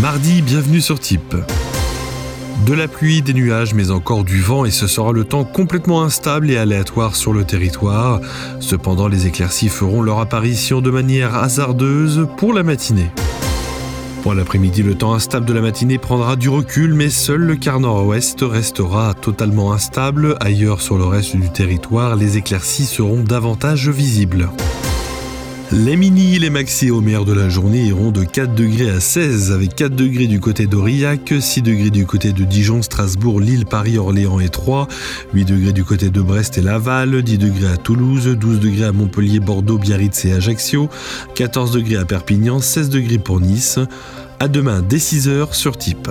Mardi, bienvenue sur Type. De la pluie, des nuages, mais encore du vent et ce sera le temps complètement instable et aléatoire sur le territoire. Cependant, les éclaircies feront leur apparition de manière hasardeuse pour la matinée. Pour l'après-midi, le temps instable de la matinée prendra du recul, mais seul le quart nord-ouest restera totalement instable. Ailleurs sur le reste du territoire, les éclaircies seront davantage visibles. Les mini les maxi homères de la journée iront de 4 degrés à 16 avec 4 degrés du côté d'Aurillac, 6 degrés du côté de Dijon, Strasbourg, Lille, Paris, Orléans et Troyes, 8 degrés du côté de Brest et Laval, 10 degrés à Toulouse, 12 degrés à Montpellier, Bordeaux, Biarritz et Ajaccio, 14 degrés à Perpignan, 16 degrés pour Nice. À demain dès 6h sur Type.